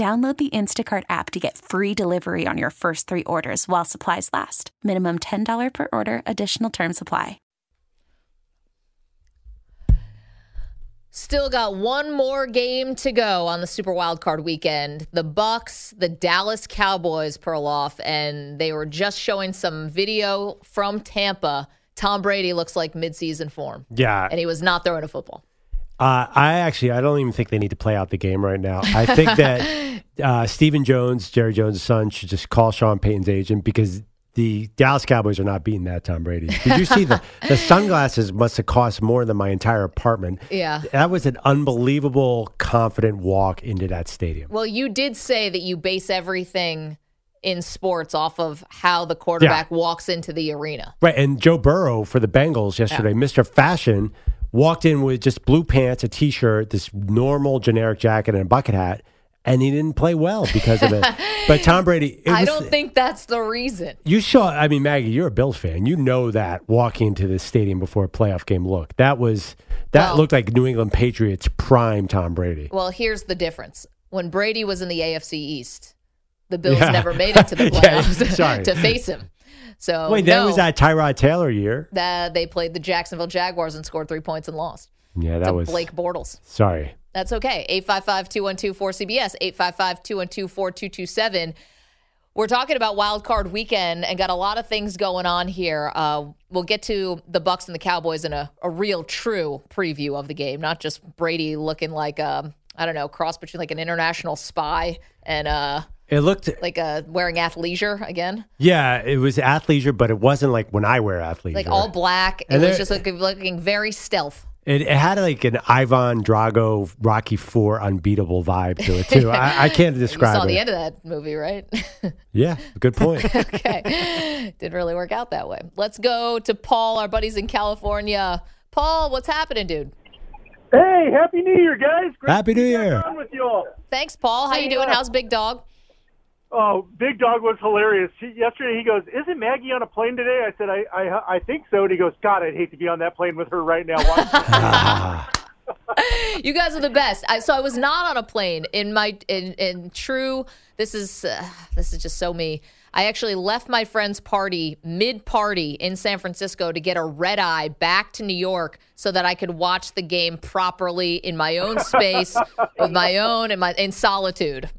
Download the Instacart app to get free delivery on your first three orders while supplies last. Minimum $10 per order, additional term supply. Still got one more game to go on the Super Wildcard weekend. The Bucks, the Dallas Cowboys, Perloff, and they were just showing some video from Tampa. Tom Brady looks like midseason form. Yeah. And he was not throwing a football. Uh, I actually, I don't even think they need to play out the game right now. I think that uh, Stephen Jones, Jerry Jones' son, should just call Sean Payton's agent because the Dallas Cowboys are not beating that Tom Brady. Did you see the the sunglasses must have cost more than my entire apartment? Yeah. That was an unbelievable, confident walk into that stadium. Well, you did say that you base everything in sports off of how the quarterback walks into the arena. Right, and Joe Burrow for the Bengals yesterday, Mr. Fashion, walked in with just blue pants, a t-shirt, this normal generic jacket, and a bucket hat, and he didn't play well because of it. but Tom Brady, it I was- don't think that's the reason. You saw, I mean, Maggie, you're a Bills fan. You know that walking into the stadium before a playoff game look. That was, that Well- looked like New England Patriots prime Tom Brady. Well, here's the difference. When Brady was in the AFC East, the Bills Yeah. never made it to the Yeah, playoffs sorry. to face him. So Wait, that no, was that Tyrod Taylor year? that they played the Jacksonville Jaguars and scored three points and lost. Yeah, that was, Blake Bortles. sorry. That's okay. 855 212 4CBS, 855 212 4227. We're talking about wild card weekend and got a lot of things going on here. Uh, we'll get to the Bucks and the Cowboys in a, a real, true preview of the game, not just Brady looking like um, I don't know, cross between like an international spy and uh, It looked, like uh, wearing athleisure again, yeah, it was athleisure, but it wasn't like when I wear athleisure. like all black. It And was there- just looking, looking very stealth. It, it had like an Ivan Drago Rocky Four unbeatable vibe to it too. I, I can't describe. You describe saw it. the end of that movie, right? Yeah, good point. okay. Didn't really work out that way. Let's go to Paul, our buddies in California. Paul, what's happening, dude? Hey, happy New Year, guys! Great Happy New Year. with you all. Thanks, Paul. How you doing? uh, How's Big Dog? Oh, Big Dog was hilarious. He, yesterday, he goes, "Isn't Maggie on a plane today?" I said, "I, I, I think so." And he goes, "God, I'd hate to be on that plane with her right now." You guys are the best. I, so I was not on a plane in my in, in true. This is uh, this is just so me. I actually left my friend's party mid party in San Francisco to get a red eye back to New York so that I could watch the game properly in my own space with my own and my in solitude.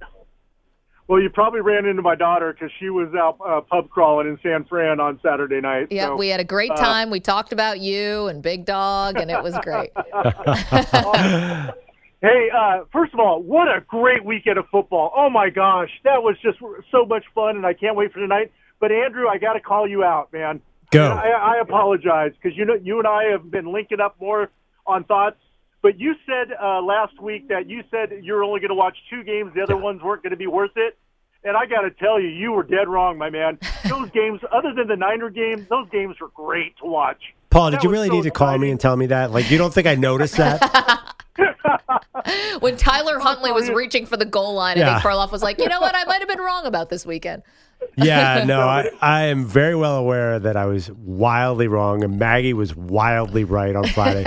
Well, you probably ran into my daughter because she was out uh, pub crawling in San Fran on Saturday night. Yeah, so, we had a great uh, time. we talked about you and Big Dog, and it was great. Hey, uh, first of all, what a great weekend of football! Oh my gosh, that was just so much fun, and I can't wait for tonight. But Andrew, I got to call you out, man. Go. I, I apologize because you know you and I have been linking up more on thoughts. But you said uh, last week that you said you're only going to watch two games; the other ones weren't going to be worth it. And I got to tell you, you were dead wrong, my man. Those games, other than the Niner game, those games were great to watch. Paul, did That you really so need to call me and tell me that? Like, you don't think I noticed that? When Tyler Huntley was reaching for the goal line, I think Perloff was like, you know what? I might have been wrong about this weekend. Yeah, no, I, I am very well aware that I was wildly wrong and Maggie was wildly right on Friday.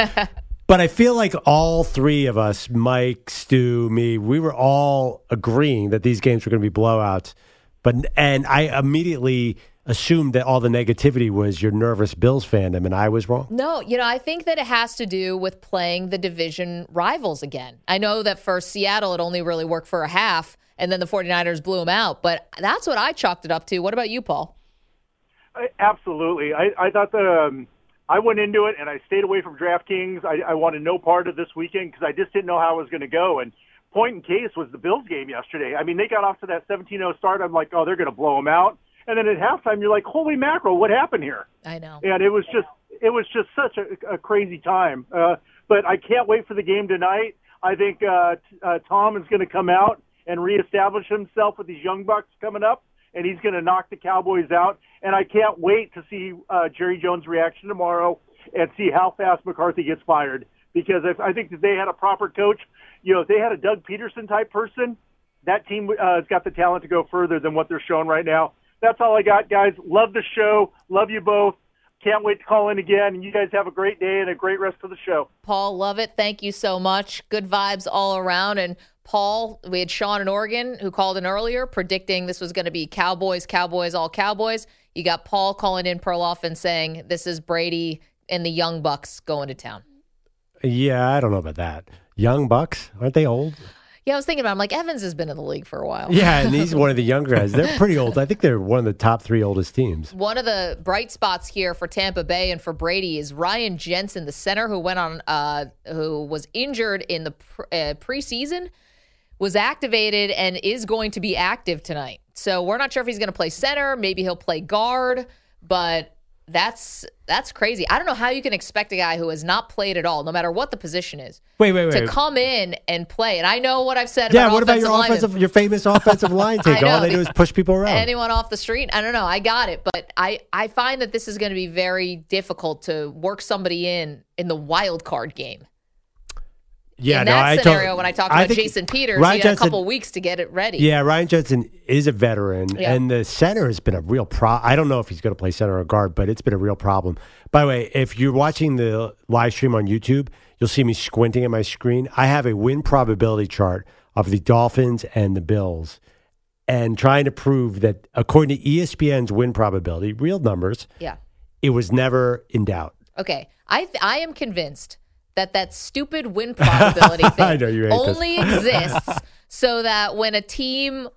But I feel like all three of us, Mike, Stu, me, we were all agreeing that these games were going to be blowouts. But and I immediately assumed that all the negativity was your nervous Bills fandom, and I was wrong. No, you know, I think that it has to do with playing the division rivals again. I know that for Seattle, it only really worked for a half. and then the 49ers blew them out. But that's what I chalked it up to. What about you, Paul? I, absolutely. I, I thought the um, I went into it and I stayed away from DraftKings. I, I wanted no part of this weekend because I just didn't know how it was going to go. And point in case was the Bills game yesterday. I mean, they got off to that 17-0 start. I'm like, oh, they're going to blow them out. And then at halftime, you're like, holy mackerel, what happened here? I know. And it was just it was just such a, a crazy time. Uh, but I can't wait for the game tonight. I think uh, t- uh, Tom is going to come out and reestablish himself with these young bucks coming up, and he's going to knock the Cowboys out. And I can't wait to see uh, Jerry Jones' reaction tomorrow and see how fast McCarthy gets fired. Because if I think that they had a proper coach, you know, if they had a Doug Pederson type person, that team uh, has got the talent to go further than what they're showing right now. That's all I got, guys. Love the show. Love you both. Can't wait to call in again. And you guys have a great day and a great rest of the show. Paul, love it. Thank you so much. Good vibes all around. And Paul, we had Sean in Oregon who called in earlier predicting this was going to be Cowboys, Cowboys, all Cowboys. You got Paul calling in Perloff and saying this is Brady and the Young Bucks going to town. Yeah, I don't know about that. Young Bucks, aren't they old? Yeah, I was thinking about. I'm like Evans has been in the league for a while. Yeah, and he's one of the younger guys. They're pretty old. I think they're one of the top three oldest teams. One of the bright spots here for Tampa Bay and for Brady is Ryan Jensen, the center who went on, uh, who was injured in the pre- uh, preseason, was activated and is going to be active tonight. So we're not sure if he's going to play center. Maybe he'll play guard, but that's that's crazy. I don't know how you can expect a guy who has not played at all, no matter what the position is, Wait, wait, wait, to come in and play. And I know what I've said. Yeah, about what about your offensive linemen. offensive, your famous offensive line take? All they do is push people around. anyone off the street. I don't know. I got it, but I I find that this is going to be very difficult to work somebody in in the wild card game. Yeah, in no, that I scenario, told- when I talk about think Jason Peters, Ryan he had a couple weeks to get it ready. Yeah, Ryan Jensen is a veteran, Yeah. and the center has been a real pro. I don't know if he's going to play center or guard, but it's been a real problem. By the way, if you're watching the live stream on YouTube, you'll see me squinting at my screen. I have a win probability chart of the Dolphins and the Bills, and trying to prove that according to ESPN's win probability, real numbers, Yeah. it was never in doubt. Okay. I th- I am convinced that that stupid win probability thing know you hate this. only exists so that when a team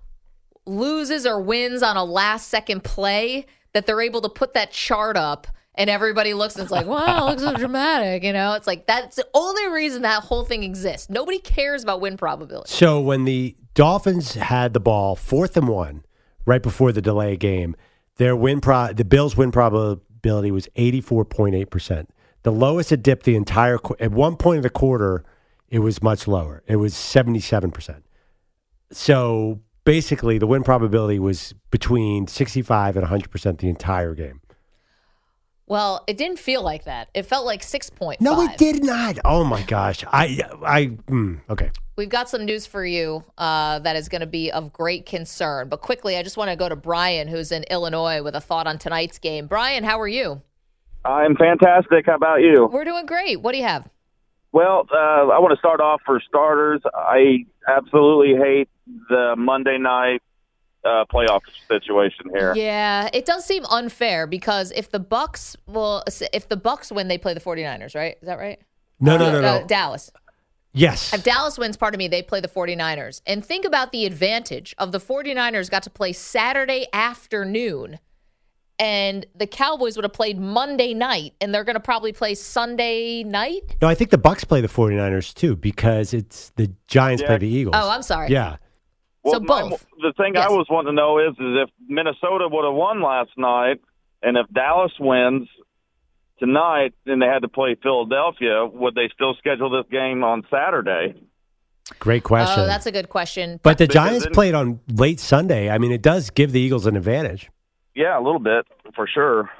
loses or wins on a last second play, that they're able to put that chart up and everybody looks and it's like, wow, it looks so dramatic. You know, it's like that's the only reason that whole thing exists. Nobody cares about win probability. So when the Dolphins had the ball, fourth and one, right before the delay game, their win pro the Bills' win probability was eighty four point eight percent. The lowest it dipped the entire qu- at one point of the quarter, it was much lower. It was seventy seven percent. So basically, the win probability was between sixty five and hundred percent the entire game. Well, it didn't feel like that. It felt like six 6.5. No, it did not. Oh my gosh, I I mm, okay. We've got some news for you uh, that is going to be of great concern. But quickly, I just want to go to Brian, who's in Illinois, with a thought on tonight's game. Brian, how are you? I'm fantastic. How about you? We're doing great. What do you have? Well, uh, I want to start off for starters. I absolutely hate the Monday night uh, playoff situation here. Yeah, it does seem unfair because if the Bucks, well, if the Bucks win, they play the 49ers, right? Is that right? No, no, no, Uh, no. Dallas. Yes. If Dallas wins, pardon me, they play the 49ers. And think about the advantage of the 49ers got to play Saturday afternoon and the Cowboys would have played Monday night and they're going to probably play Sunday night. No, I think the Bucks play the 49ers too because it's the Giants play the Eagles. Oh, I'm sorry. Yeah. So my- both. the thing Yes. I was wanting to know is, is if Minnesota would have won last night, and if Dallas wins tonight, and they had to play Philadelphia, would they still schedule this game on Saturday? Great question. Oh, that's a good question. but the because Giants then- played on late Sunday. I mean, it does give the Eagles an advantage. Yeah, a little bit for sure.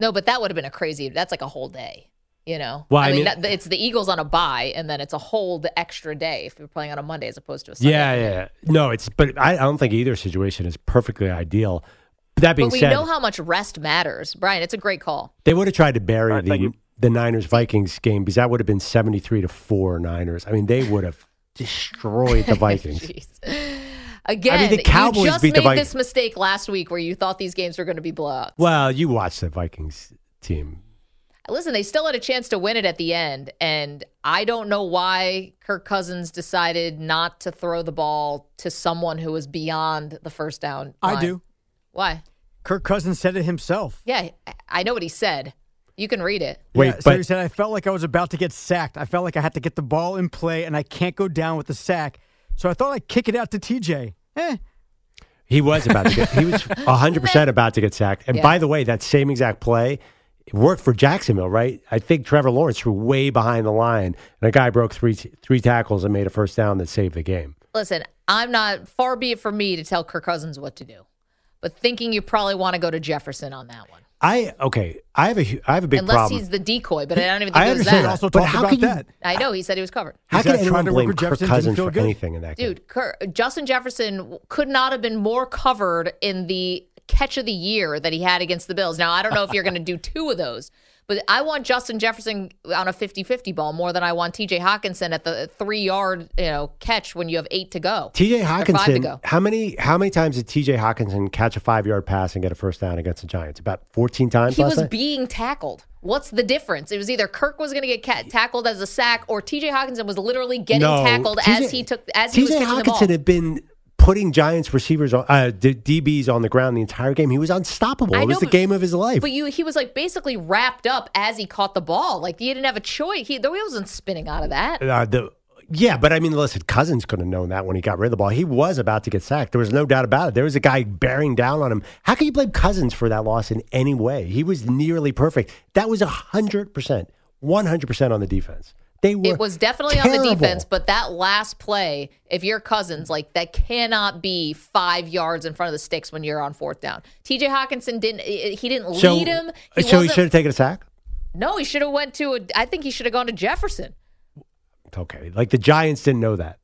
No, but that would have been a crazy. That's like a whole day. You know, Well, I mean, mean- that, it's the Eagles on a bye, and then it's a whole extra day if you're playing on a Monday as opposed to a Sunday. Yeah, yeah. No, it's but I, I don't think either situation is perfectly ideal. But that being But we said, know how much rest matters, Brian. It's a great call. they would have tried to bury All right, the you. the Niners Vikings game because that would have been seventy three to four Niners. I mean, they would have destroyed the Vikings. Jeez. Again, the Cowboys you just beat the made Vi- this mistake last week where you thought these games were going to be blowouts. well, you watched the Vikings team. Listen, they still had a chance to win it at the end, and I don't know why Kirk Cousins decided not to throw the ball to someone who was beyond the first down. I do. Why? Kirk Cousins said it himself. Yeah, I- I know what he said. You can read it. Wait, Yeah, so but he said, I felt like I was about to get sacked. I felt like I had to get the ball in play, and I can't go down with the sack. So I thought I'd kick it out to TJ. Eh, he was about to get. He was hundred percent about to get sacked. And Yeah. by the way, that same exact play worked for Jacksonville, right? I think Trevor Lawrence threw way behind the line, and a guy broke three three tackles and made a first down that saved the game. Listen, I'm not far be it from me to tell Kirk Cousins what to do, but thinking you probably want to go to Jefferson on that one, I okay. I have a I have a big unless problem. he's the decoy. But I don't even think I it was understand that. that. also But talked how about can you- that. I know he said he was covered. How He's can not anyone trying to work blame with Kirk Jefferson, Cousins didn't feel for good. anything in that game? Dude, Kirk, Justin Jefferson could not have been more covered in the catch of the year that he had against the Bills. Now, I don't know if you're going to do two of those, but I want Justin Jefferson on a 50-50 ball more than I want TJ Hockenson at the 3-yard, you know, catch when you have 8 to go. TJ Or five to Hockenson. go. How many how many times did TJ Hockenson catch a five yard pass and get a first down against the Giants? About fourteen times. He was night? being tackled. What's the difference? It was either Kirk was going to get tackled as a sack, or TJ Hockenson was literally getting No, tackled as he took as he was TJ kicking the ball. Hockenson had been putting Giants receivers on uh, DBs on the ground the entire game. He was unstoppable. I it was know, the but- game of his life. But you, he was like basically wrapped up as he caught the ball. Like he didn't have a choice. He, the wheel wasn't spinning out of that. uh, the yeah, but I mean, listen, Cousins could have known that when he got rid of the ball. He was about to get sacked. There was no doubt about it. There was a guy bearing down on him. How can you blame Cousins for that loss in any way? He was nearly perfect. That was hundred percent, one hundred percent on the defense. They were. It was definitely on the defense, but that last play, if you're Cousins, like that cannot be five yards in front of the sticks when you're on fourth down. TJ Hockenson didn't. He didn't So, lead him. so he should have taken a sack. No, he should have went to. A, I think he should have gone to Jefferson. Okay, like the Giants didn't know that.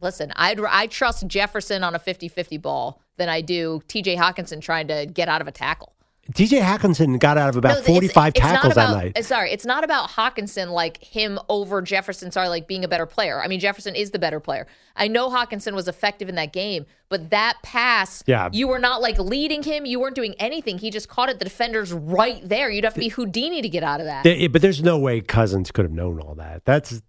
Listen, I'd I trust Jefferson on a 50-50 ball than I do TJ Hockenson trying to get out of a tackle. TJ Hockenson got out of about No, 45 it's not tackles about- that night. uh, Sorry, it's not about Hockenson like him over Jefferson. Sorry, like being a better player. I mean, Jefferson is the better player. I know Hockenson was effective in that game, but that pass, Yeah. you were not like leading him. You weren't doing anything. He just caught it. The defender's right there. You'd have to be Houdini to get out of that. But there's no way Cousins could have known all that. That's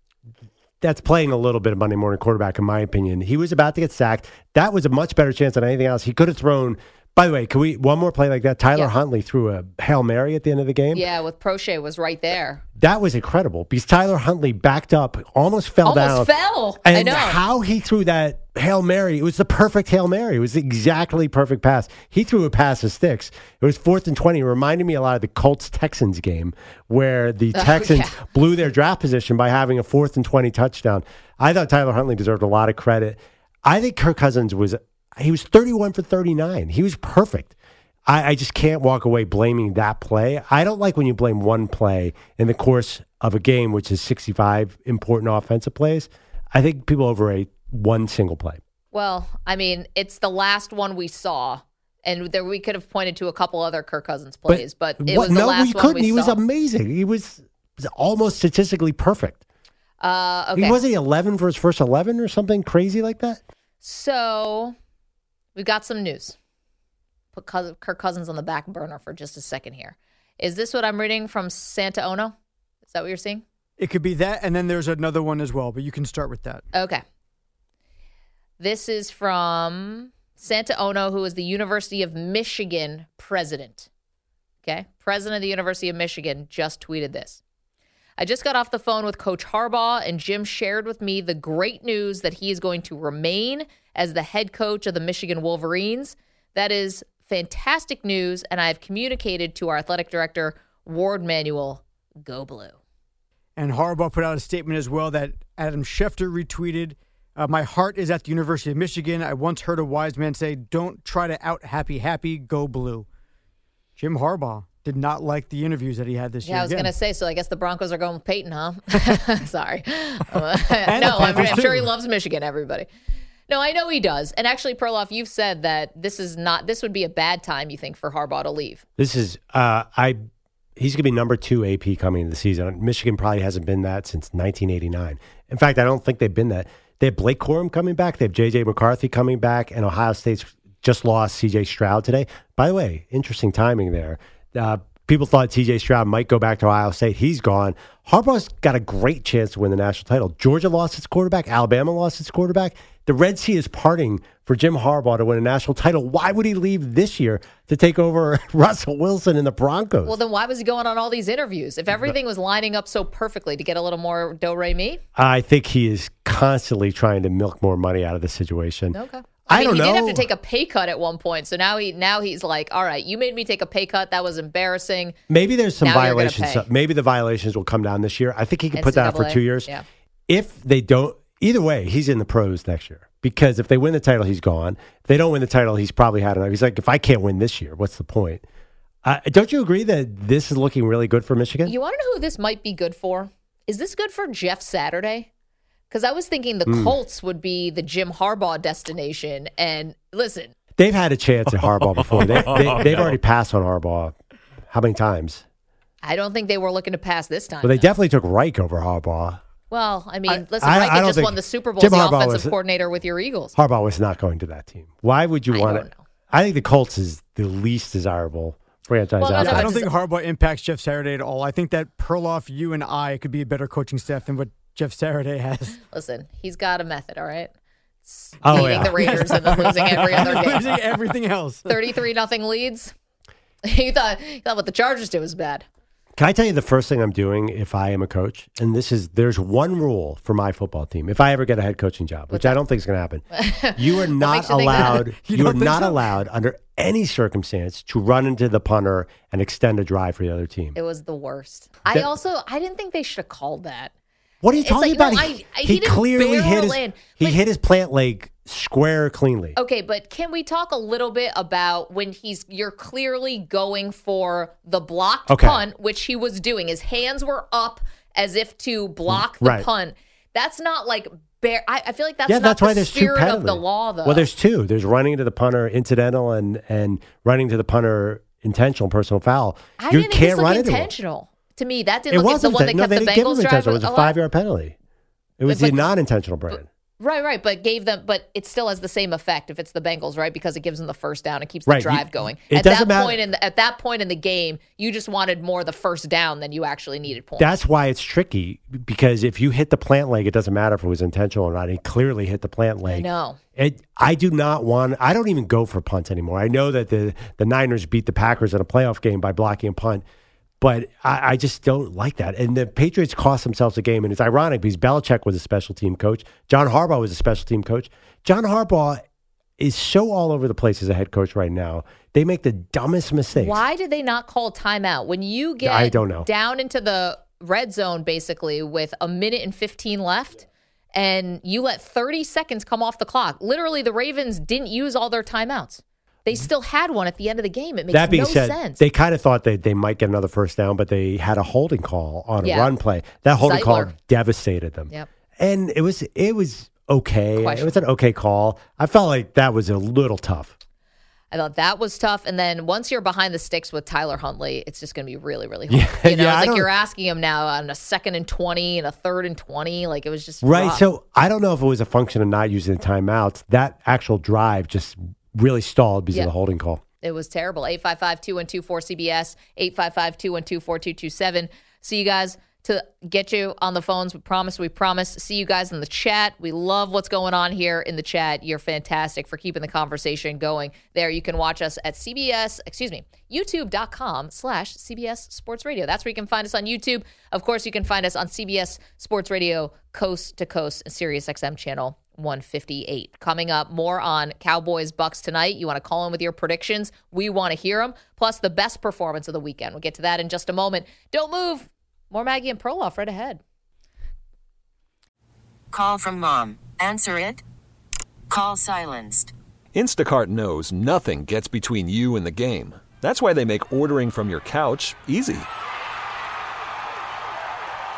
that's playing a little bit of Monday morning quarterback, in my opinion. He was about to get sacked. That was a much better chance than anything else. He could have thrown. By the way, can we one more play like that? Tyler Yeah. Huntley threw a hail mary at the end of the game. yeah, with Proche was right there. That was incredible because Tyler Huntley backed up, almost fell Almost down, fell. I and know. how he threw that hail mary. It was the perfect hail mary. It was exactly perfect pass. He threw a pass of sticks. It was fourth and twenty. It reminded me a lot of the Colts Texans game where the oh, Texans yeah. blew their draft position by having a fourth and twenty touchdown. I thought Tyler Huntley deserved a lot of credit. I think Kirk Cousins was he was thirty one for thirty nine. He was perfect. I, I just can't walk away blaming that play. I don't like when you blame one play in the course of a game, which is 65 important offensive plays. I think people overrate one single play. Well, I mean, it's the last one we saw. And there we could have pointed to a couple other Kirk Cousins plays, but, it what- was the no, last we couldn't. we he was amazing. He was, almost statistically perfect. uh, okay. He wasn't he 11 for his first 11 or something crazy like that. So we've got some news. Put Kirk Cousins on the back burner for just a second here. Is this what I'm reading from Santa Ono? Is that what you're seeing? It could be that, and then there's another one as well, but you can start with that. Okay. This is from Santa Ono, who is the University of Michigan president. Okay. President of the University of Michigan just tweeted this. I just got off the phone with Coach Harbaugh, and Jim shared with me the great news that he is going to remain as the head coach of the Michigan Wolverines. That is fantastic news, and I have communicated to our athletic director, Warde Manuel, go blue. And Harbaugh put out a statement as well that Adam Schefter retweeted. Uh, My heart is at the University of Michigan. I once heard a wise man say, "Don't try to out happy happy, go blue." Jim Harbaugh did not like the interviews that he had this Yeah, year. Yeah, I was going to say, so I guess the Broncos are going with Peyton, huh? Sorry. No, I'm, I'm sure he loves Michigan, everybody. No, I know he does. And actually, Perloff, you've said that this is not, this would be a bad time, you think, for Harbaugh to leave. This is uh, I. He's going to be number two AP coming into the season. Michigan probably hasn't been that since 1989. In fact, I don't think they've been that. They have Blake Corum coming back. They have JJ McCarthy coming back, and Ohio State's just lost CJ Stroud today. By the way, interesting timing there. Uh, People thought CJ Stroud might go back to Ohio State. He's gone. Harbaugh's got a great chance to win the national title. Georgia lost its quarterback. Alabama lost its quarterback. The Red Sea is parting for Jim Harbaugh to win a national title. Why would he leave this year to take over Russell Wilson and the Broncos? Well, then why was he going on all these interviews? If everything was lining up so perfectly to get a little more do re mi? I think he is constantly trying to milk more money out of the situation. Okay. I, I mean, don't he know. did have to take a pay cut at one point, so now he now he's like, "All right, you made me take a pay cut. That was embarrassing." Maybe there's some Now violations. Maybe the violations will come down this year. I think he can put that out for two years. yeah. If they don't, either way, he's in the pros next year. Because if they win the title, he's gone. If they don't win the title, he's probably had enough. He's like, if I can't win this year, what's the point? Uh, don't you agree that this is looking really good for Michigan? You want to know who this might be good for? Is this good for Jeff Saturday? Because I was thinking the Hmm. Colts would be the Jim Harbaugh destination. And listen, They've had a chance at Harbaugh before. They, they, they've already passed on Harbaugh. How many times? I don't think they were looking to pass this time. Well, they though. definitely took Reich over Harbaugh. Well, I mean, I- listen, I- Reich I just won the Super Bowl Jim as the Harbaugh offensive was- coordinator with your Eagles. Harbaugh was not going to that team. Why would you I want don't it? I think the Colts is the least desirable franchise Well, no, out no, there. I don't think Harbaugh impacts Jeff Saturday at all. I think that Perloff, you and I could be a better coaching staff than what Jeff Saturday has. Listen, he's got a method, all right? It's Oh, beating yeah. the Raiders and then losing every other game. Losing everything else. 33 nothing leads. you thought you thought what the Chargers did was bad. Can I tell you the first thing I'm doing if I am a coach? And this is there's one rule for my football team. If I ever get a head coaching job, which I don't think is going to happen, you are not you allowed. you, you are not so? allowed under any circumstance to run into the punter and extend a drive for the other team. It was the worst. I also I didn't think they should have called that. What are you It's talking like, no, about? I- he, I- he he clearly hit his in, he hit his plant leg square cleanly. Okay, but can we talk a little bit about when he's you're clearly going for the blocked Okay. punt, which he was doing. His hands were up as if to block the Right. punt. That's not like bare. I, I feel like that's yeah, not that's the why there's two spirit penalties. of the law, though. Well, there's two. There's running into the punter incidental and and running to the punter intentional personal foul. I you can't run into intentional. To me, that didn't look like the one that no, kept they the didn't give him Bengals drive. intentional. It was a alive. five yard penalty. It was But- the non intentional brand. Right, right, but gave them, but it still has the same effect if it's the Bengals, right? Because it gives them the first down and keeps the Right, you- drive going. it at that doesn't matter- point in the, at that point in the game, you just wanted more the first down than you actually needed points. That's why it's tricky because if you hit the plant leg, it doesn't matter if it was intentional or not. He clearly hit the plant leg. know. It, I do not want. I don't even go for punts anymore. I know that the the Niners beat the Packers in a playoff game by blocking a punt, but I, I just don't like that. And the Patriots cost themselves a game, and it's ironic because Belichick was a special team coach. John Harbaugh was a special team coach. John Harbaugh is so all over the place as a head coach right now. They make the dumbest mistakes. Why did they not call timeout when you get I don't know. down into the red zone basically with a minute and 15 left and you let 30 seconds come off the clock? Literally, the Ravens didn't use all their timeouts. They still had one at the end of the game. It makes that being no said, sense. they kind of thought they, they might get another first down, but they had a holding call on a run play. That holding call devastated them. Yep. And it was it was okay. It was an okay call. I felt like that was a little tough. I thought that was tough. And then once you're behind the sticks with Tyler Huntley, it's just going to be really, really hard. Yeah, you know, yeah, it's like you're asking him now on a second and 20 and a third and 20. Like it was just Right. rough. So I don't know if it was a function of not using the timeouts. That actual drive just really stalled because Yeah. of the holding call. It was terrible. 855 212 4CBS, 855 212 4227. See you guys to get you on the phones. We promise, we promise. See you guys in the chat. We love what's going on here in the chat. You're fantastic for keeping the conversation going there. You can watch us at CBS, excuse me, youtube.com slash CBS Sports Radio. That's where you can find us on YouTube. Of course, you can find us on CBS Sports Radio coast to coast and Sirius XM channel 158. Coming up, more on Cowboys Bucks tonight. You want to call in with your predictions? We want to hear them. Plus, the best performance of the weekend. We'll get to that in just a moment. Don't move. More Maggie and Perloff right ahead. Call from mom. Answer it. Call silenced. Instacart knows nothing gets between you and the game. That's why they make ordering from your couch easy.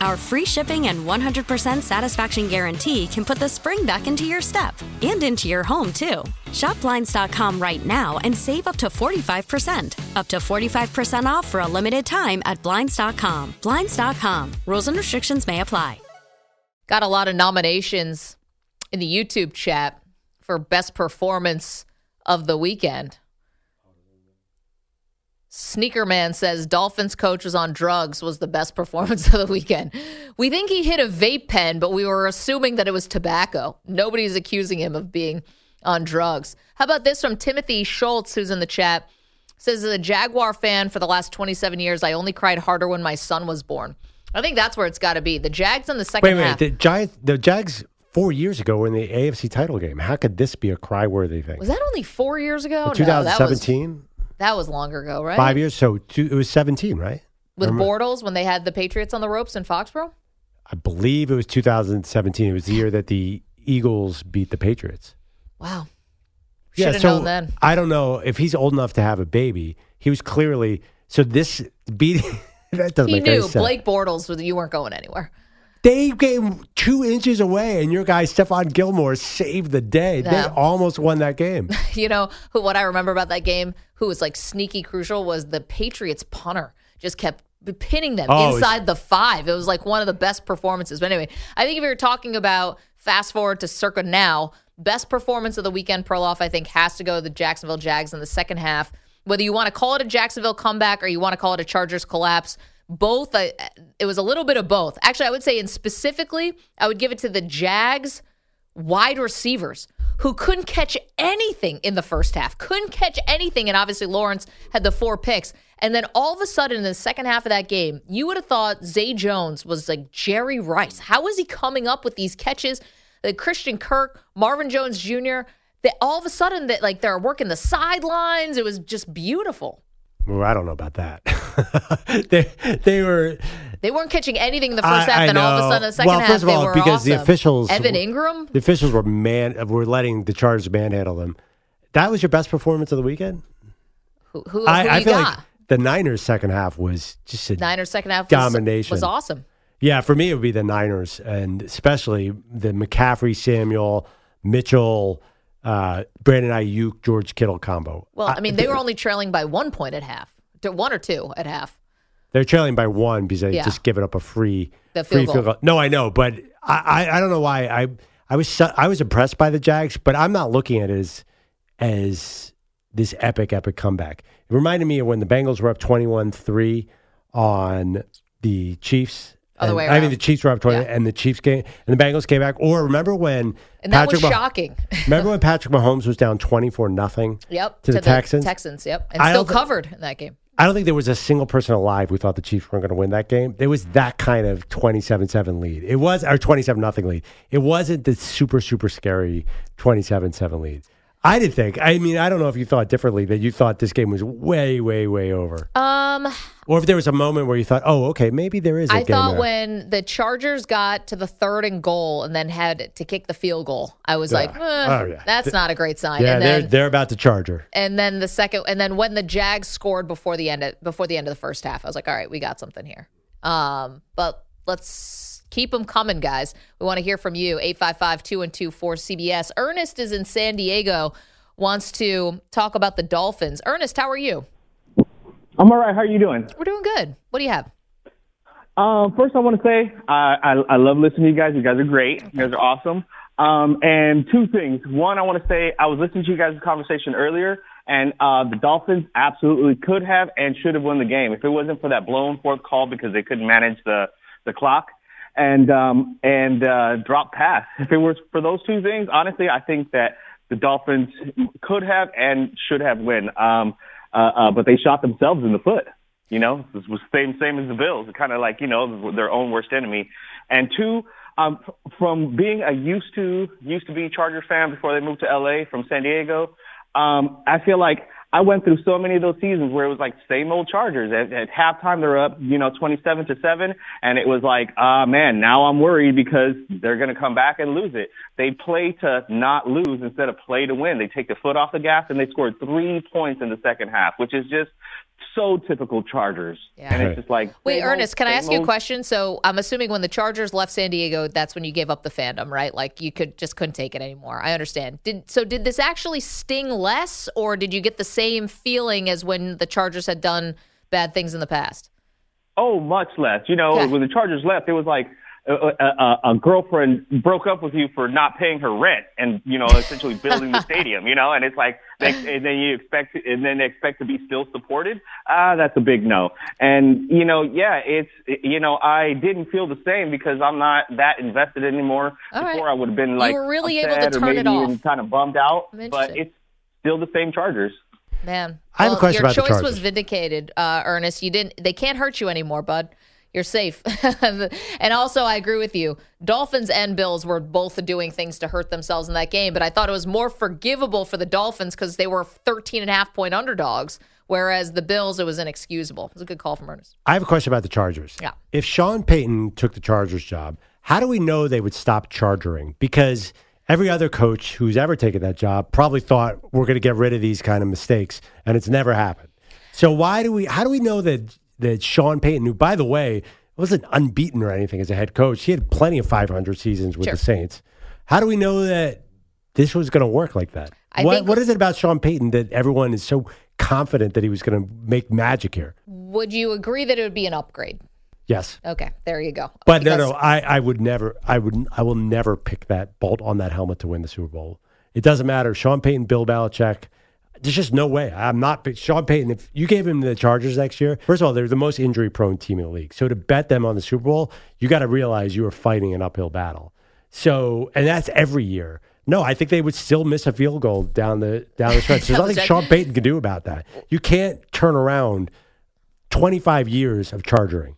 Our free shipping and 100% satisfaction guarantee can put the spring back into your step and into your home, too. Shop Blinds.com right now and save up to 45%. Up to 45% off for a limited time at Blinds.com. Blinds.com. Rules and restrictions may apply. Got a lot of nominations in the YouTube chat for best performance of the weekend. Sneaker Man says Dolphins coach was on drugs was the best performance of the weekend. We think he hit a vape pen, but we were assuming that it was tobacco. Nobody's accusing him of being on drugs. How about this from Timothy Schultz, who's in the chat? Says, as a Jaguar fan for the last 27 years, I only cried harder when my son was born. I think that's where it's got to be. The Jags in the second Wait, wait. half. The Giants, the Jags four years ago were in the AFC title game. How could this be a cry-worthy thing? was that only four years ago? No, that was- 2017, longer ago, right? five years. So two, it was 17, right? With Remember- Bortles when they had the Patriots on the ropes in Foxborough? I believe it was 2017. It was the year that the Eagles beat the Patriots. Wow. Should have known then. I don't know if he's old enough to have a baby. He was clearly so this beating. that doesn't He make knew sense. Blake Bortles was you weren't going anywhere. They came two inches away, and your guy Stephon Gilmore saved the day. They almost won that game. you know who? What I remember about that game, who was like sneaky crucial, was the Patriots punter. Just kept pinning them Oh, inside the five. It was like one of the best performances. But anyway, I think if you're talking about fast forward to circa now, best performance of the weekend, Perloff, I think has to go to the Jacksonville Jags in the second half. Whether you want to call it a Jacksonville comeback or you want to call it a Chargers collapse, both. It was a little bit of both. Actually, I would say, and specifically, I would give it to the Jags wide receivers who couldn't catch anything in the first half, couldn't catch anything. And obviously, Lawrence had the four picks. And then all of a sudden, in the second half of that game, you would have thought Zay Jones was like Jerry Rice. How is he coming up with these catches? The Christian Kirk, Marvin Jones Jr., that all of a sudden that like they're working the sidelines. It was just beautiful. Well, I don't know about that. they they were They weren't catching anything in the first I- half, I then all of a sudden, the second well, half, first of they all, were because the officials, Evan Ingram, the officials were man were letting the Chargers manhandle them. That was your best performance of the weekend. who, who, who I, I you feel got? like the Niners' second half was just a Niners second half was, domination. was awesome. Yeah, for me it would be the Niners, and especially the McCaffrey, Samuel, Mitchell, uh, Brandon Aiyuk, George Kittle combo. Well, I mean, they were only trailing by one point at half, to one or two at half. They're trailing by one because they Yeah. just given up a free The free field goal. No, I know, but I, I, I don't know why I I was so, I was impressed by the Jags, but I'm not looking at it as as this epic epic comeback. It reminded me of when the Bengals were up 21-3 on the Chiefs. Other And- way I mean, the Chiefs were up 20, and the Chiefs came, and the Bengals came back. Or remember when And that was Mah- shocking. remember when Patrick Mahomes was down 24 nothing Yep. to, the, Texans? Texans, yep. And I still covered in that game. I don't think there was a single person alive who thought the Chiefs weren't going to win that game. There was that kind of 27-7 lead. It was or 27 nothing lead. It wasn't the super super scary 27-7 lead. I did think. I mean, I don't know if you thought differently that you thought this game was way way way over. Um, Or if there was a moment where you thought, "Oh, okay, maybe there is a I game thought there." when the Chargers got to the third and goal and then had to kick the field goal, I was like, eh, Oh, yeah. that's not a great sign. Yeah, and they're then they're about to charger. and then the second and then when the Jags scored before the end of, before the end of the first half, I was like, all right, we got something here. Um, but let's keep them coming, guys. We want to hear from you. 855 212 4CBS. Ernest is in San Diego, wants to talk about the Dolphins. Ernest, how are you? I'm all right. How are you doing? We're doing good. What do you have? Um, first, I want to say uh, I, I love listening to you guys. You guys are great. You guys are awesome. Um, and two things. One, I want to say I was listening to you guys' conversation earlier, and uh, the Dolphins absolutely could have and should have won the game if it wasn't for that blown fourth call because they couldn't manage the the clock and um, and uh, drop pass. If it was for those two things, honestly, I think that the Dolphins could have and should have win. Um, uh, uh, but they shot themselves in the foot. You know, it was same same as the Bills, kind of like you know their own worst enemy. And two, um, from being a used to used to be Chargers fan before they moved to LA from San Diego, um, I feel like I went through so many of those seasons where it was like same old Chargers. At, at halftime, they're up, you know, 27 to 7. And it was like, ah, uh, man, now I'm worried because they're going to come back and lose it. They play to not lose instead of play to win. They take the foot off the gas and they scored three points in the second half, which is just so typical Chargers. Yeah. And it's just like Wait, Ernest, old- can I same ask you a question? So I'm assuming when the Chargers left San Diego, that's when you gave up the fandom, right? Like you could just couldn't take it anymore. I understand. Did so did this actually sting less or did you get the same feeling as when the Chargers had done bad things in the past? Oh, much less. You know, when the Chargers left, it was like a, a, a, a girlfriend broke up with you for not paying her rent and you know essentially building the stadium. You know, and it's like, they, and then you expect, and then they expect to be still supported. Ah, that's a big no. And you know, yeah, it's you know, I didn't feel the same because I'm not that invested anymore. All right. Before I would have been like You like were really able to upset or turn it maybe off. even kind of bummed out. But it's still the same Chargers. Man, I have a question your about the choice was vindicated, uh, Ernest. You didn't. They can't hurt you anymore, bud. You're safe. and also, I agree with you. Dolphins and Bills were both doing things to hurt themselves in that game, but I thought it was more forgivable for the Dolphins because they were 13 and a half point underdogs, whereas the Bills, it was inexcusable. It was a good call from Ernest. I have a question about the Chargers. Yeah. If Sean Payton took the Chargers job, how do we know they would stop chargering? Because every other coach who's ever taken that job probably thought we're going to get rid of these kind of mistakes, and it's never happened. So why do we? How do we know that that Sean Payton, who by the way wasn't unbeaten or anything as a head coach, he had plenty of 500 seasons with Sure. the Saints. How do we know that this was going to work like that? I what, what is it about Sean Payton that everyone is so confident that he was going to make magic here? Would you agree that it would be an upgrade? Yes. Okay, there you go. But no, no, I, I would never, I would, I will never pick that bolt on that helmet to win the Super Bowl. It doesn't matter. Sean Payton, Bill Belichick. There's just no way. I'm not Sean Payton. If you gave him the Chargers next year, first of all, they're the most injury-prone team in the league. So to bet them on the Super Bowl, you got to realize you are fighting an uphill battle. So, and that's every year. No, I think they would still miss a field goal down the down the stretch. There's nothing check. Sean Payton can do about that. You can't turn around 25 years of chargering.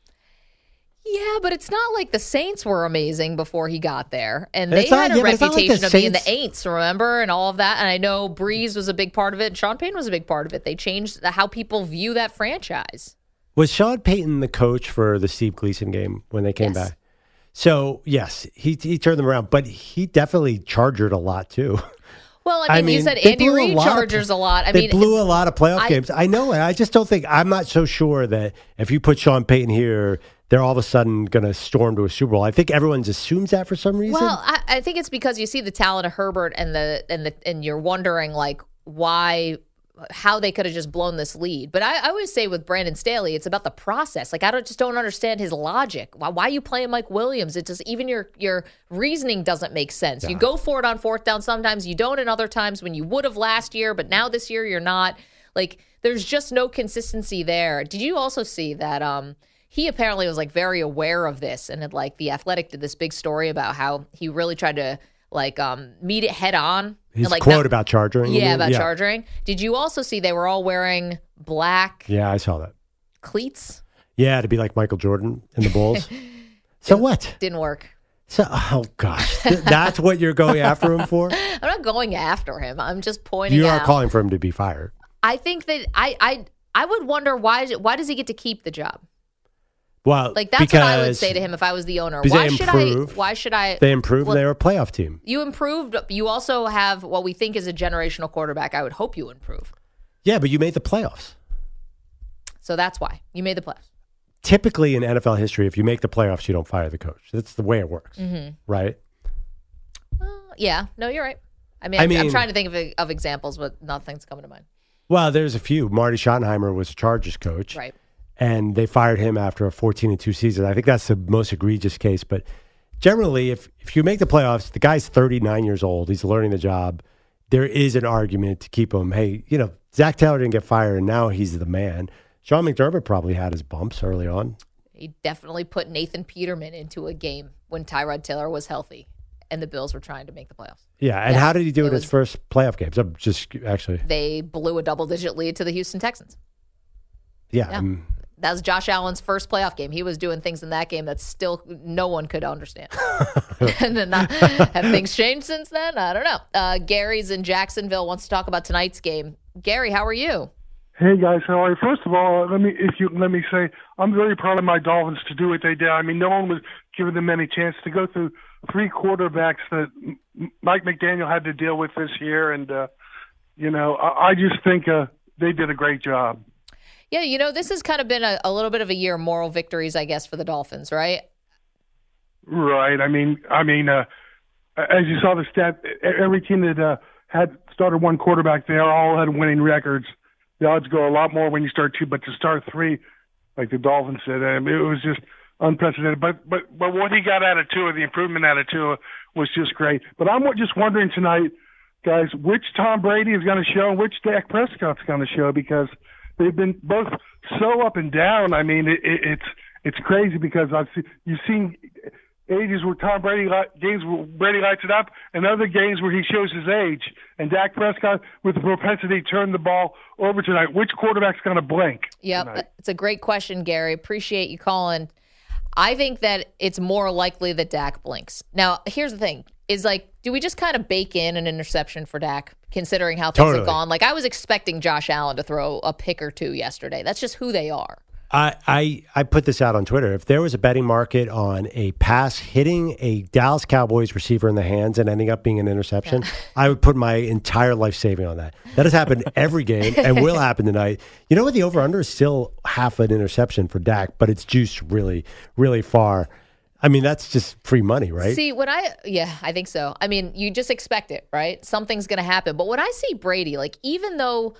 Yeah, but it's not like the Saints were amazing before he got there, and And they it's not- had a yeah, not like reputation of being the Saints- Aints, remember, and all of that. And I know Brees was a big part of it. and Sean Payton was a big part of it. They changed the, how people view that franchise. Was Sean Payton the coach for the Steve Gleason game when they came Yes. back? So yes, he he turned them around, but he definitely chargered a lot too. Well, I mean, you said Andy a Reid Chargers a lot. I they mean, blew a lot of playoff I- games. I know it. I just don't think I'm not so sure that if you put Sean Payton here, they're all of a sudden going to storm to a Super Bowl. I think everyone assumes that for some reason. Well, I, I think it's because you see the talent of Herbert and the and the and you're wondering like why how they could have just blown this lead. But I, I always say with Brandon Staley, it's about the process. Like I don't just don't understand his logic. Why why are you playing Mike Williams? It just even your your reasoning doesn't make sense. You go for it on fourth down sometimes, you don't in other times when you would have last year, but now this year you're not. Like there's just no consistency there. Did you also see that um he apparently was like very aware of this and had like the athletic did this big story about how he really tried to like um meet it head on His and like quote not- about charging. yeah about charging did you also see they were all wearing black Yeah, I saw that. cleats Yeah, to be like Michael Jordan in the Bulls. so what? didn't work So oh gosh, Th- that's what you're going after him for? i'm not going after him i'm just pointing You are out calling for him to be fired. i think that i i i would wonder why why does he get to keep the job Well, like that's what i would say to him if i was the owner why should i why should i They improved. Well, they were a playoff team. You improved. You also have what we think is a generational quarterback. I would hope you improve. Yeah, but you made the playoffs. So that's why you made the playoffs. typically in NFL history, if you make the playoffs, you don't fire the coach. That's the way it works, Mhm. right? Yeah, no, you're right. I mean, I I'm, I'm trying to think of, of examples, but nothing's coming to mind. Well, there's a few. Marty Schottenheimer was a Chargers coach, Right. And they fired him after a 14 and two season. I think that's the most egregious case. But generally, if if you make the playoffs, the guy's 39 years old. He's learning the job. There is an argument to keep him. Hey, you know, Zac Taylor didn't get fired, and now he's the man. Sean McDermott probably had his bumps early on. He definitely put Nathan Peterman into a game when Tyrod Taylor was healthy and the Bills were trying to make the playoffs. Yeah, and Yeah, how did he do it in his first playoff games? I'm just actually, They blew a double digit lead to the Houston Texans. yeah, Yeah. um, That was Josh Allen's first playoff game. He was doing things in that game that still no one could understand. and then uh, have things changed since then? I don't know. Uh, Gary's in Jacksonville wants to talk about tonight's game. Gary, how are you? Hey guys, how are you? First of all, let me if you let me say I'm very proud of my Dolphins to do what they did. I mean, no one was giving them any chance to go through three quarterbacks that Mike McDaniel had to deal with this year, and uh, you know, I, I just think uh, they did a great job. Yeah, you know, this has kind of been a, a little bit of a year of moral victories, I guess, for the Dolphins, right? Right. I mean, I mean, uh, as you saw the stat, every team that uh, had started one quarterback, they all had winning records. The odds go a lot more when you start two, but to start three, like the Dolphins did, um, it was just unprecedented. But but but what he got out of Tua, the improvement out of Tua, was just great. But I'm just wondering tonight, guys, which Tom Brady is going to show and which Dak Prescott's going to show because they've been both so up and down. I mean, it, it, it's it's crazy because I've seen, you've seen ages where Tom Brady games where Brady lights it up, and other games where he shows his age. And Dak Prescott with the propensity to turn the ball over tonight. Which quarterback's going to blink? Yep. It's a great question, Gary. Appreciate you calling. I think that it's more likely that Dak blinks. Now, here's the thing is like, do we just kind of bake in an interception for Dak, considering how things Totally. have gone? Like, I was expecting Josh Allen to throw a pick or two yesterday. That's just who they are. I, I I put this out on Twitter. If there was a betting market on a pass hitting a Dallas Cowboys receiver in the hands and ending up being an interception, I would put my entire life saving on that. That has happened every game and will happen tonight. You know what? The over under is still half an interception for Dak, but it's juiced really, really far. I mean, that's just free money, right? See, when I, yeah, I think so. I mean, you just expect it, right? Something's going to happen. But when I see Brady, like, even though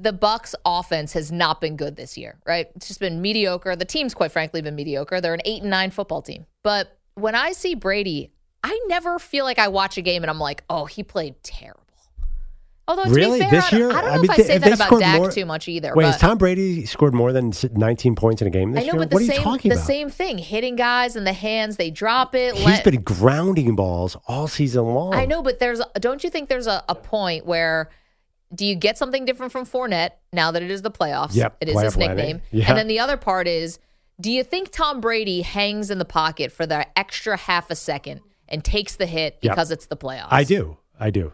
the Bucks offense has not been good this year, right? It's just been mediocre. The team's quite frankly been mediocre. They're an eight and nine football team. But when I see Brady, I never feel like I watch a game and I'm like, oh, he played terrible. Although to really, be fair, this I don't, year, I don't know mean, if I say that about Dak more- too much either. Wait, but has Tom Brady scored more than 19 points in a game this I know, year? but the what are you same talking the about? same thing, hitting guys in the hands, they drop it. He's let- been grounding balls all season long. I know, but there's don't you think there's a, a point where do you get something different from Fournette now that it is the playoffs? Yep, it is his nickname. Yeah. And then the other part is, do you think Tom Brady hangs in the pocket for the extra half a second and takes the hit Yep. because it's the playoffs? I do. I do.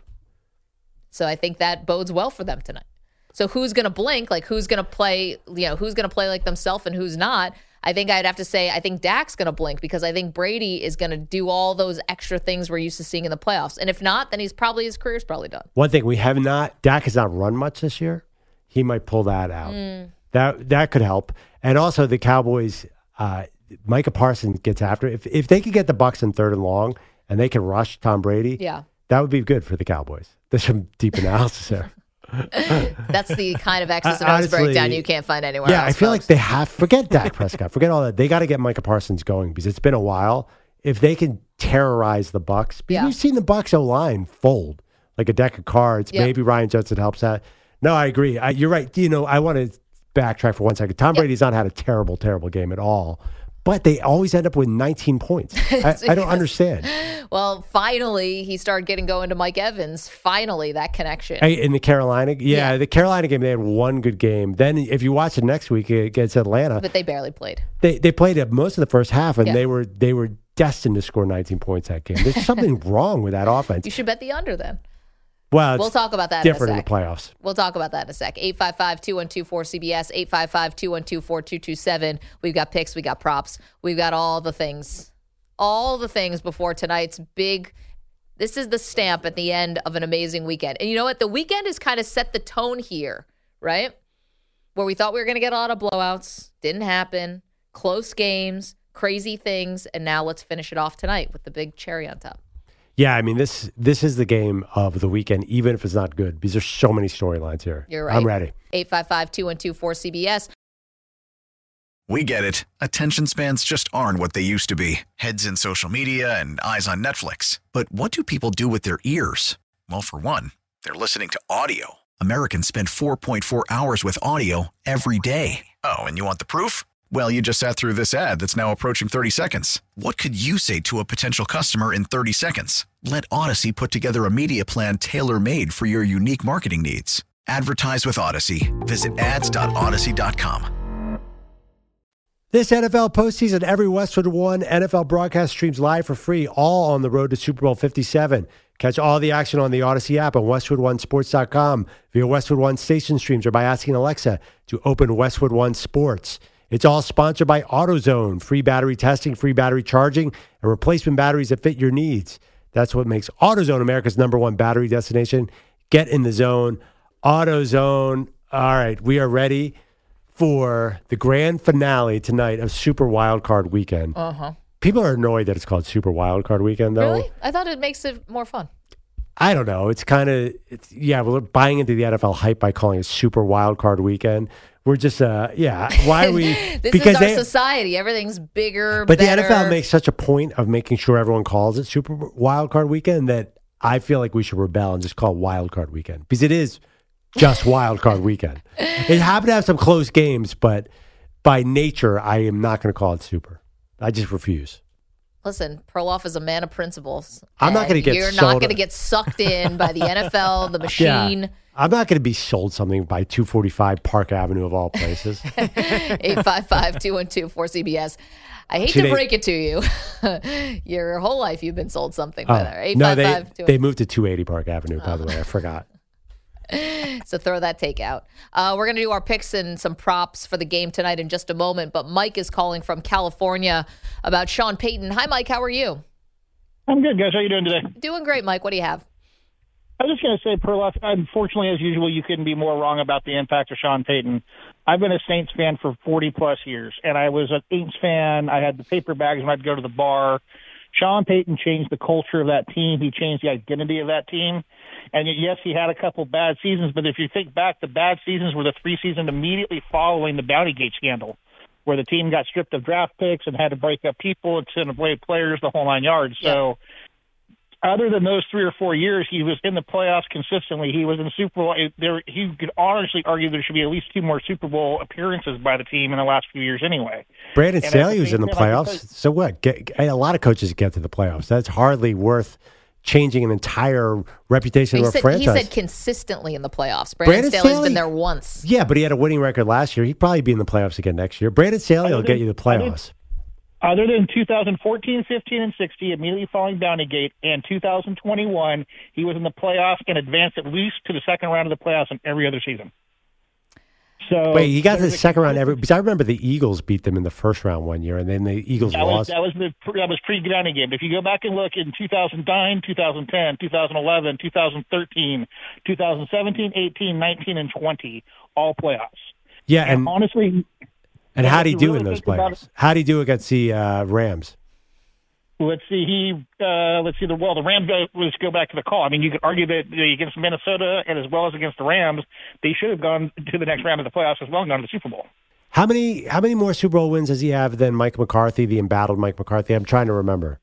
So I think that bodes well for them tonight. So who's going to blink? Like who's going to play? You know, who's going to play like themselves and who's not? I think I'd have to say I think Dak's going to blink because I think Brady is going to do all those extra things we're used to seeing in the playoffs. And if not, then he's probably his career's probably done. One thing we have not, Dak has not run much this year. He might pull that out. Mm. That that could help. And also the Cowboys, uh, Micah Parsons gets after. it. If if they could get the Bucks in third and long and they can rush Tom Brady, Yeah. that would be good for the Cowboys. There's some deep analysis there. That's the kind of X's and O's breakdown you can't find anywhere yeah, else. I feel like they have forget Dak Prescott, forget all that. They got to get Micah Parsons going because it's been a while. If they can terrorize the Bucks, because Yeah. we've seen the Bucks O line fold like a deck of cards. Yep. Maybe Ryan Jensen helps that. No, I agree. I, you're right. You know, I want to backtrack for one second. Tom Brady's not had a terrible, terrible game at all, but they always end up with 19 points. I, I don't understand. Well, finally, he started getting going to Mike Evans. Finally, that connection. In the Carolina, yeah, the Carolina game, they had one good game. Then, if you watch it next week against Atlanta, but they barely played. they they played it most of the first half, and Yeah. they were they were destined to score 19 points that game. There's something wrong with that offense. You should bet the under then. Well, We'll talk about that in a Different in, sec. the playoffs. We'll talk about that in a sec. 855 212 4CBS, 855 212 4227. We've got picks, we got props, we've got all the things, all the things before tonight's big. This is the stamp at the end of an amazing weekend. And you know what? The weekend has kind of set the tone here, right? where we thought we were going to get a lot of blowouts. Didn't happen. Close games, crazy things, and now let's finish it off tonight with the big cherry on top. Yeah, I mean this this is the game of the weekend, even if it's not good, because there's so many storylines here. You're right. I'm ready. 855 212 4CBS. We get it. Attention spans just aren't what they used to be heads in social media and eyes on Netflix. But what do people do with their ears? Well, for one, they're listening to audio. Americans spend 4.4 hours with audio every day. Oh, and you want the proof? Well, you just sat through this ad that's now approaching 30 seconds. What could you say to a potential customer in 30 seconds? Let Audacy put together a media plan tailor made for your unique marketing needs. Advertise with Audacy. Visit ads.audacy.com. This NFL postseason, every Westwood One NFL broadcast streams live for free, all on the road to Super Bowl 57. Catch all the action on the Audacy app on WestwoodOneSports.com via Westwood One station streams or by asking Alexa to open Westwood One Sports. It's all sponsored by AutoZone. Free battery testing, free battery charging, and replacement batteries that fit your needs. That's what makes AutoZone America's number one battery destination. Get in the zone. AutoZone. All right, we are ready for the grand finale tonight of Super Wildcard Weekend. Uh huh. People are annoyed that it's called Super Wildcard Weekend, though. Really? I thought it makes it more fun. I don't know. It's kind of, it's, yeah, we're buying into the NFL hype by calling it Super Wildcard Weekend. We're just, uh, yeah. Why are we? this is our society. Everything's bigger. But better. the NFL makes such a point of making sure everyone calls it Super Wildcard Weekend that I feel like we should rebel and just call it Wildcard Weekend because it is just Wildcard Weekend. It happened to have some close games, but by nature, I am not going to call it Super. I just refuse. Listen, Perloff is a man of principles. I'm not going to get You're not going to get sucked in by the NFL, the machine. Yeah. I'm not going to be sold something by 245 Park Avenue of all places. 855 212 4CBS. I hate Two to break it to you. Your whole life you've been sold something by Oh, there. no, they, they moved to 280 Park Avenue, by the way. I forgot. so throw that take out. Uh, we're going to do our picks and some props for the game tonight in just a moment. But Mike is calling from California about Sean Payton. Hi, Mike. How are you? I'm good, guys. How are you doing today? Doing great, Mike. What do you have? I was just going to say, Perloff, unfortunately, as usual, you couldn't be more wrong about the impact of Sean Payton. I've been a Saints fan for 40 plus years, and I was an Saints fan. I had the paper bags when I'd go to the bar. Sean Payton changed the culture of that team. He changed the identity of that team. And yes, he had a couple bad seasons, but if you think back, the bad seasons were the three seasons immediately following the Bountygate scandal, where the team got stripped of draft picks and had to break up people and send away players, the whole nine yards. So, other than those three or four years, he was in the playoffs consistently. He was in Super Bowl. it- There, he could honestly argue there should be at least two more Super Bowl appearances by the team in the last few years, anyway. Brandon And Staley was in the time, I playoffs. think- So what? Get, a lot of coaches get to the playoffs. That's hardly worth changing an entire reputation He of a said, franchise. he said consistently in the playoffs. Brandon, Brandon Staley's Staley- been there once. yeah, but he had a winning record last year. He'd probably be in the playoffs again next year. Brandon Staley will get you the playoffs. Other than 2014, 15, and 60, immediately following Bountygate, and 2021, he was in the playoffs and advanced at least to the second round of the playoffs in every other season. So Wait, he got to the second round every because I remember the Eagles beat them in the first round one year, and then the Eagles That was lost. that was the that was pre Bountygate. If you go back and look in 2009, 2010, 2011, 2013, 2017, 18, 19, and 20, all playoffs. yeah, and honestly, and how did he do really in those playoffs? How did he do against the uh, Rams? Let's see. He uh, let's see. The well, the Rams. Go, let's go back to the call. I mean, you could argue that against Minnesota and as well as against the Rams, they should have gone to the next round of the playoffs as well and gone to the Super Bowl. How many how many more Super Bowl wins does he have than Mike McCarthy, the embattled Mike McCarthy? I'm trying to remember.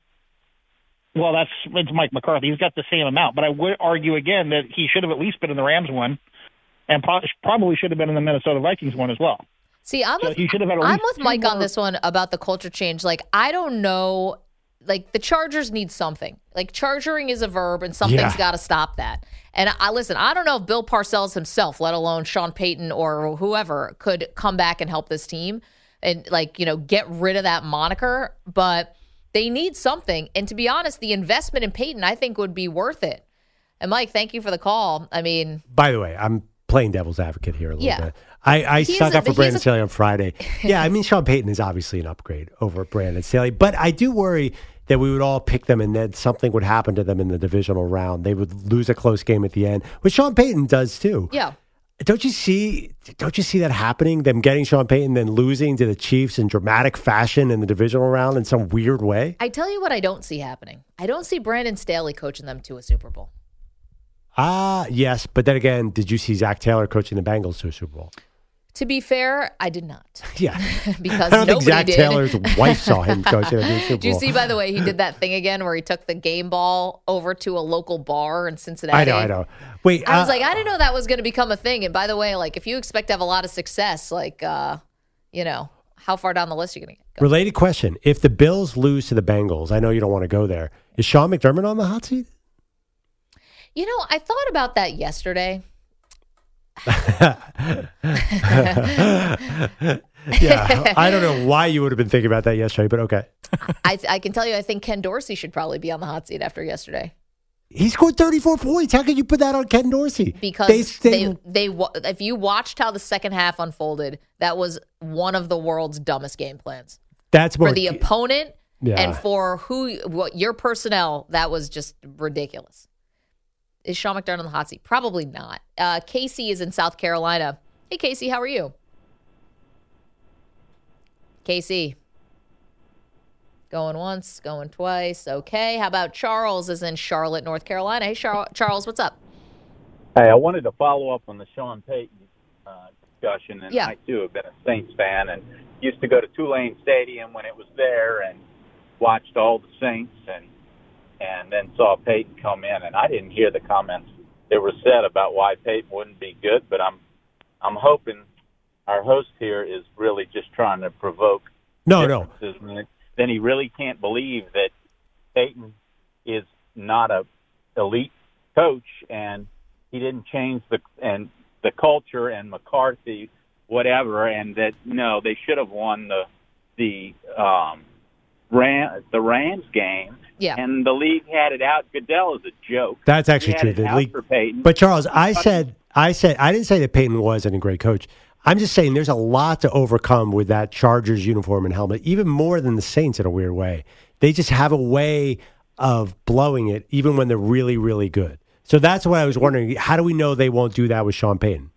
Well, that's it's Mike McCarthy. He's got the same amount, but I would argue again that he should have at least been in the Rams one, and po- probably should have been in the Minnesota Vikings one as well. See, I'm So with, he should have had I'm with two Mike on this one about the culture change. Like, I don't know. Like, the Chargers need something. Like, chargering is a verb, and something's Yeah. got to stop that. And I listen. I don't know if Bill Parcells himself, let alone Sean Payton or whoever, could come back and help this team and like you know get rid of that moniker. But they need something. And to be honest, the investment in Payton, I think, would be worth it. And Mike, thank you for the call. I mean, By the way, I'm playing devil's advocate here a little Yeah. bit. I, I He's stuck a- up for Brandon a- Staley on Friday. Yeah, I mean Sean Payton is obviously an upgrade over Brandon Staley, but I do worry that we would all pick them and then something would happen to them in the divisional round. They would lose a close game at the end, which Sean Payton does too. yeah. Don't you see? Don't you see that happening? Them getting Sean Payton, then losing to the Chiefs in dramatic fashion in the divisional round in some weird way. I tell you what, I don't see happening. I don't see Brandon Staley coaching them to a Super Bowl. Ah, yes, but then again, did you see Zac Taylor coaching the Bengals to a Super Bowl? To be fair, I did not. Yeah, because I don't think Zac did. Taylor's wife saw him coaching the Super Bowl. Do you see, by the way, he did that thing again where he took the game ball over to a local bar in Cincinnati. I know, I know. Wait, I was uh, like, I didn't know that was going to become a thing. And by the way, like, if you expect to have a lot of success, like, uh, you know, how far down the list are you going to get? related question: If the Bills lose to the Bengals, I know you don't want to go there. Is Sean McDermott on the hot seat? You know, I thought about that yesterday. yeah, I don't know why you would have been thinking about that yesterday, but okay. I, I can tell you, I think Ken Dorsey should probably be on the hot seat after yesterday He scored 34 points. How could you put that on Ken Dorsey? because They- they, they- they, if you watched how the second half unfolded, that was one of the world's dumbest game plans That's more for the opponent Yeah. and for who what your personnel. That was just ridiculous. Is Sean McDermott on the hot seat? Probably not. Uh, Casey is in South Carolina. Hey, Casey, how are you? Casey. Going once, going twice. Okay. How about Charles is in Charlotte, North Carolina? Hey, Char- Charles, what's up? Hey, I wanted to follow up on the Sean Payton uh, discussion, and Yeah. I too have been a Saints fan and used to go to Tulane Stadium when it was there and watched all the Saints and and then saw Payton come in, and I didn't hear the comments that were said about why Payton wouldn't be good, but I'm I'm hoping our host here is really just trying to provoke No, no. Then he really can't believe that Payton is not a elite coach, and he didn't change the and the culture and McCarthy, whatever, and that no, they should have won the the um, Ram the Rams game. Yeah. and the league had it out. Goodell is a joke. That's actually He had true. it The out league- for Payton. But Charles, I said, I said, I didn't say that Payton wasn't a great coach. I'm just saying there's a lot to overcome with that Chargers uniform and helmet, even more than the Saints in a weird way. They just have a way of blowing it, even when they're really, really good. So that's what I was wondering. How do we know they won't do that with Sean Payton?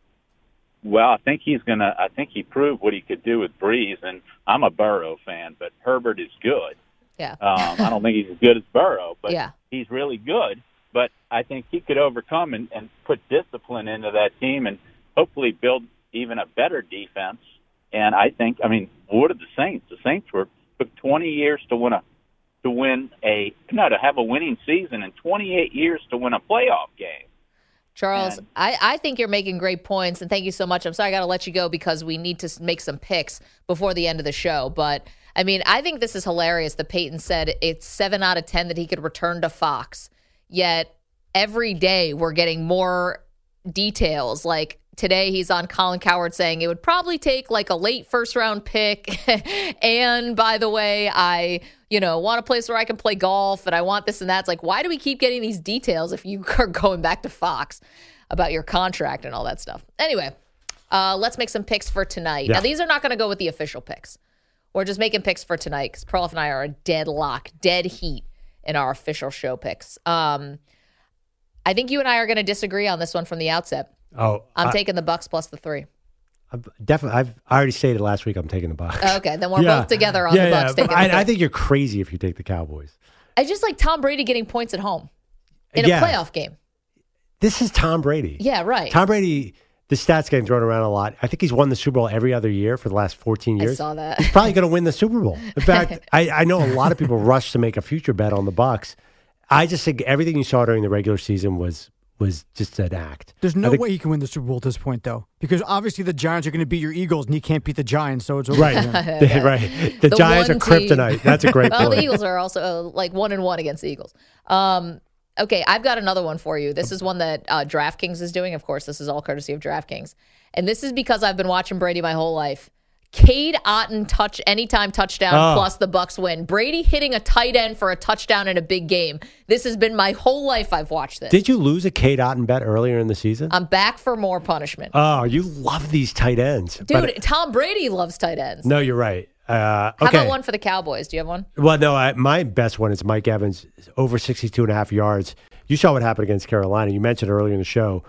Well, I think he's gonna. I think he proved what he could do with Brees, and I'm a Burrow fan, but Herbert is good. Yeah. Um, I don't think he's as good as Burrow, but Yeah. he's really good. But I think he could overcome and, and put discipline into that team, and hopefully build even a better defense. And I think, I mean, what are the Saints? The Saints were took 20 years to win a to win a no to have a winning season, and 28 years to win a playoff game. Charles, I, I think you're making great points, and thank you so much. I'm sorry I got to let you go because we need to make some picks before the end of the show. But I mean, I think this is hilarious that Payton said it's seven out of 10 that he could return to Fox. Yet every day we're getting more details. Like today, he's on Colin Cowherd saying it would probably take like a late first round pick. and by the way, I, you know, want a place where I can play golf and I want this and that. It's like, why do we keep getting these details if you are going back to Fox about your contract and all that stuff? Anyway, uh, let's make some picks for tonight. Yeah. Now, these are not going to go with the official picks. We're just making picks for tonight because Perloff and I are a deadlock, dead heat in our official show picks. Um, I think you and I are going to disagree on this one from the outset. Oh, I'm I- taking the Bucks plus the three. I'm definitely. I've I already stated last week I'm taking the Bucks. Oh, okay, then we're Yeah. both together on yeah, the Bucks. Yeah, taking the I, I think you're crazy if you take the Cowboys. I just like Tom Brady getting points at home in Yeah. a playoff game. This is Tom Brady. Yeah, right. Tom Brady, the stats getting thrown around a lot. I think he's won the Super Bowl every other year for the last 14 I years. saw that. He's probably going to win the Super Bowl. In fact, I, I know a lot of people rush to make a future bet on the Bucks. I just think everything you saw during the regular season was was just an act. There's no think- way he can win the Super Bowl at this point, though, because obviously the Giants are going to beat your Eagles, and he can't beat the Giants, so it's over. Right, for him. right. The, Giants are one team. kryptonite. That's a great well, point. the Eagles are also uh, like one and one against the Eagles. Um, okay, I've got another one for you. This is one that uh, DraftKings is doing. Of course, this is all courtesy of DraftKings, and this is because I've been watching Brady my whole life. Cade Otton touch anytime touchdown Oh. plus the Bucks win. Brady hitting a tight end for a touchdown in a big game. This has been my whole life. I've watched this. Did you lose a Cade Otton bet earlier in the season? I'm back for more punishment. oh, you love these tight ends. Dude, But- Tom Brady loves tight ends. no, you're right. Uh, How about one for the Cowboys? Do you have one? Well, no, I, my best one is Mike Evans, over 62 and a half yards. You saw what happened against Carolina. You mentioned earlier in the show.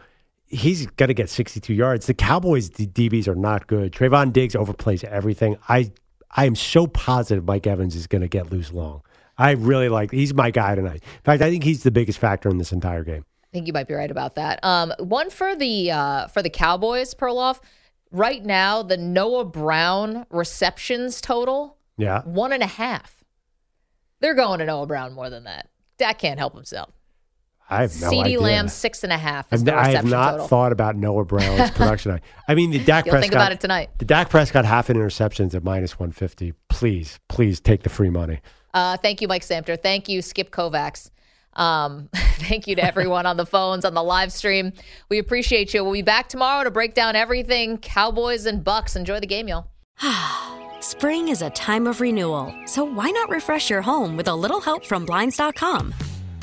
He's going to get 62 yards. The Cowboys D- DBs are not good. Trevon Diggs overplays everything. I I am so positive Mike Evans is going to get loose long. I really like. He's my guy tonight. In fact, I think he's the biggest factor in this entire game. I think you might be right about that. Um, one for the uh, for the Cowboys, Perloff. Right now, the Noah Brown receptions total Yeah. one and a half. They're going to Noah Brown more than that. Dak can't help himself. I have no CeeDee idea. Lamb six and a half is I've, the I have not total. thought about Noah Brown's production. I, I mean, the Dak You'll Prescott. think about it tonight. The Dak Prescott half an interceptions at minus 150. Please, please take the free money. Uh, thank you, Mike Samter. Thank you, Skip Kovacs. Um, thank you to everyone on the phones, on the live stream. We appreciate you. We'll be back tomorrow to break down everything Cowboys and Bucks. Enjoy the game, y'all. Spring is a time of renewal, so why not refresh your home with a little help from Blinds.com?